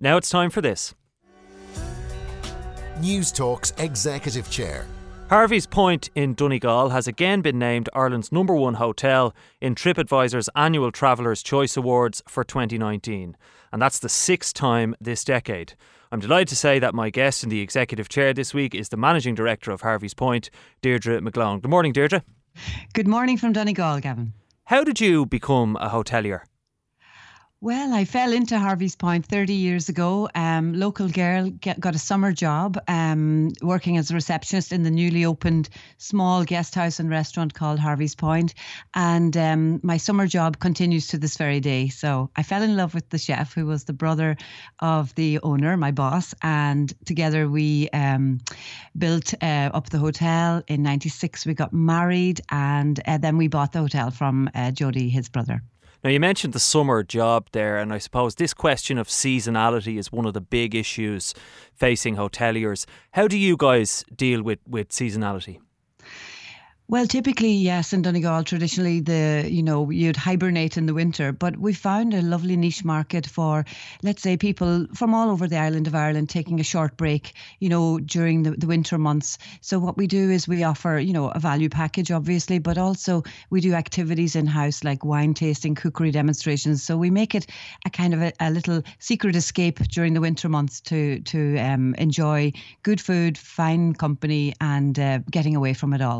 Now it's time for this. News Talk's Executive Chair. Harvey's Point in Donegal has again been named Ireland's number one hotel in TripAdvisor's annual Traveller's Choice Awards for 2019. And that's the sixth time this decade. I'm delighted to say that my guest in the executive chair this week is the managing director of Harvey's Point, Deirdre McGlone. Good morning, Deirdre. Good morning from Donegal, Gavin. How did you become a hotelier? Well, I fell into Harvey's Point 30 years ago. Um, local girl get, got a summer job um, working as a receptionist in the newly opened small guest house and restaurant called Harvey's Point. And um, my summer job continues to this very day. So I fell in love with the chef, who was the brother of the owner, my boss. And together we um, built uh, up the hotel. In 96, we got married. And uh, then we bought the hotel from uh, Jody, his brother. Now, you mentioned the summer job there, and I suppose this question of seasonality is one of the big issues facing hoteliers. How do you guys deal with, with seasonality? Well, typically, yes, in Donegal, traditionally, the you know you'd hibernate in the winter, but we found a lovely niche market for, let's say, people from all over the island of Ireland taking a short break, you know, during the, the winter months. So what we do is we offer, you know, a value package, obviously, but also we do activities in house like wine tasting, cookery demonstrations. So we make it a kind of a, a little secret escape during the winter months to to um, enjoy good food, fine company, and uh, getting away from it all.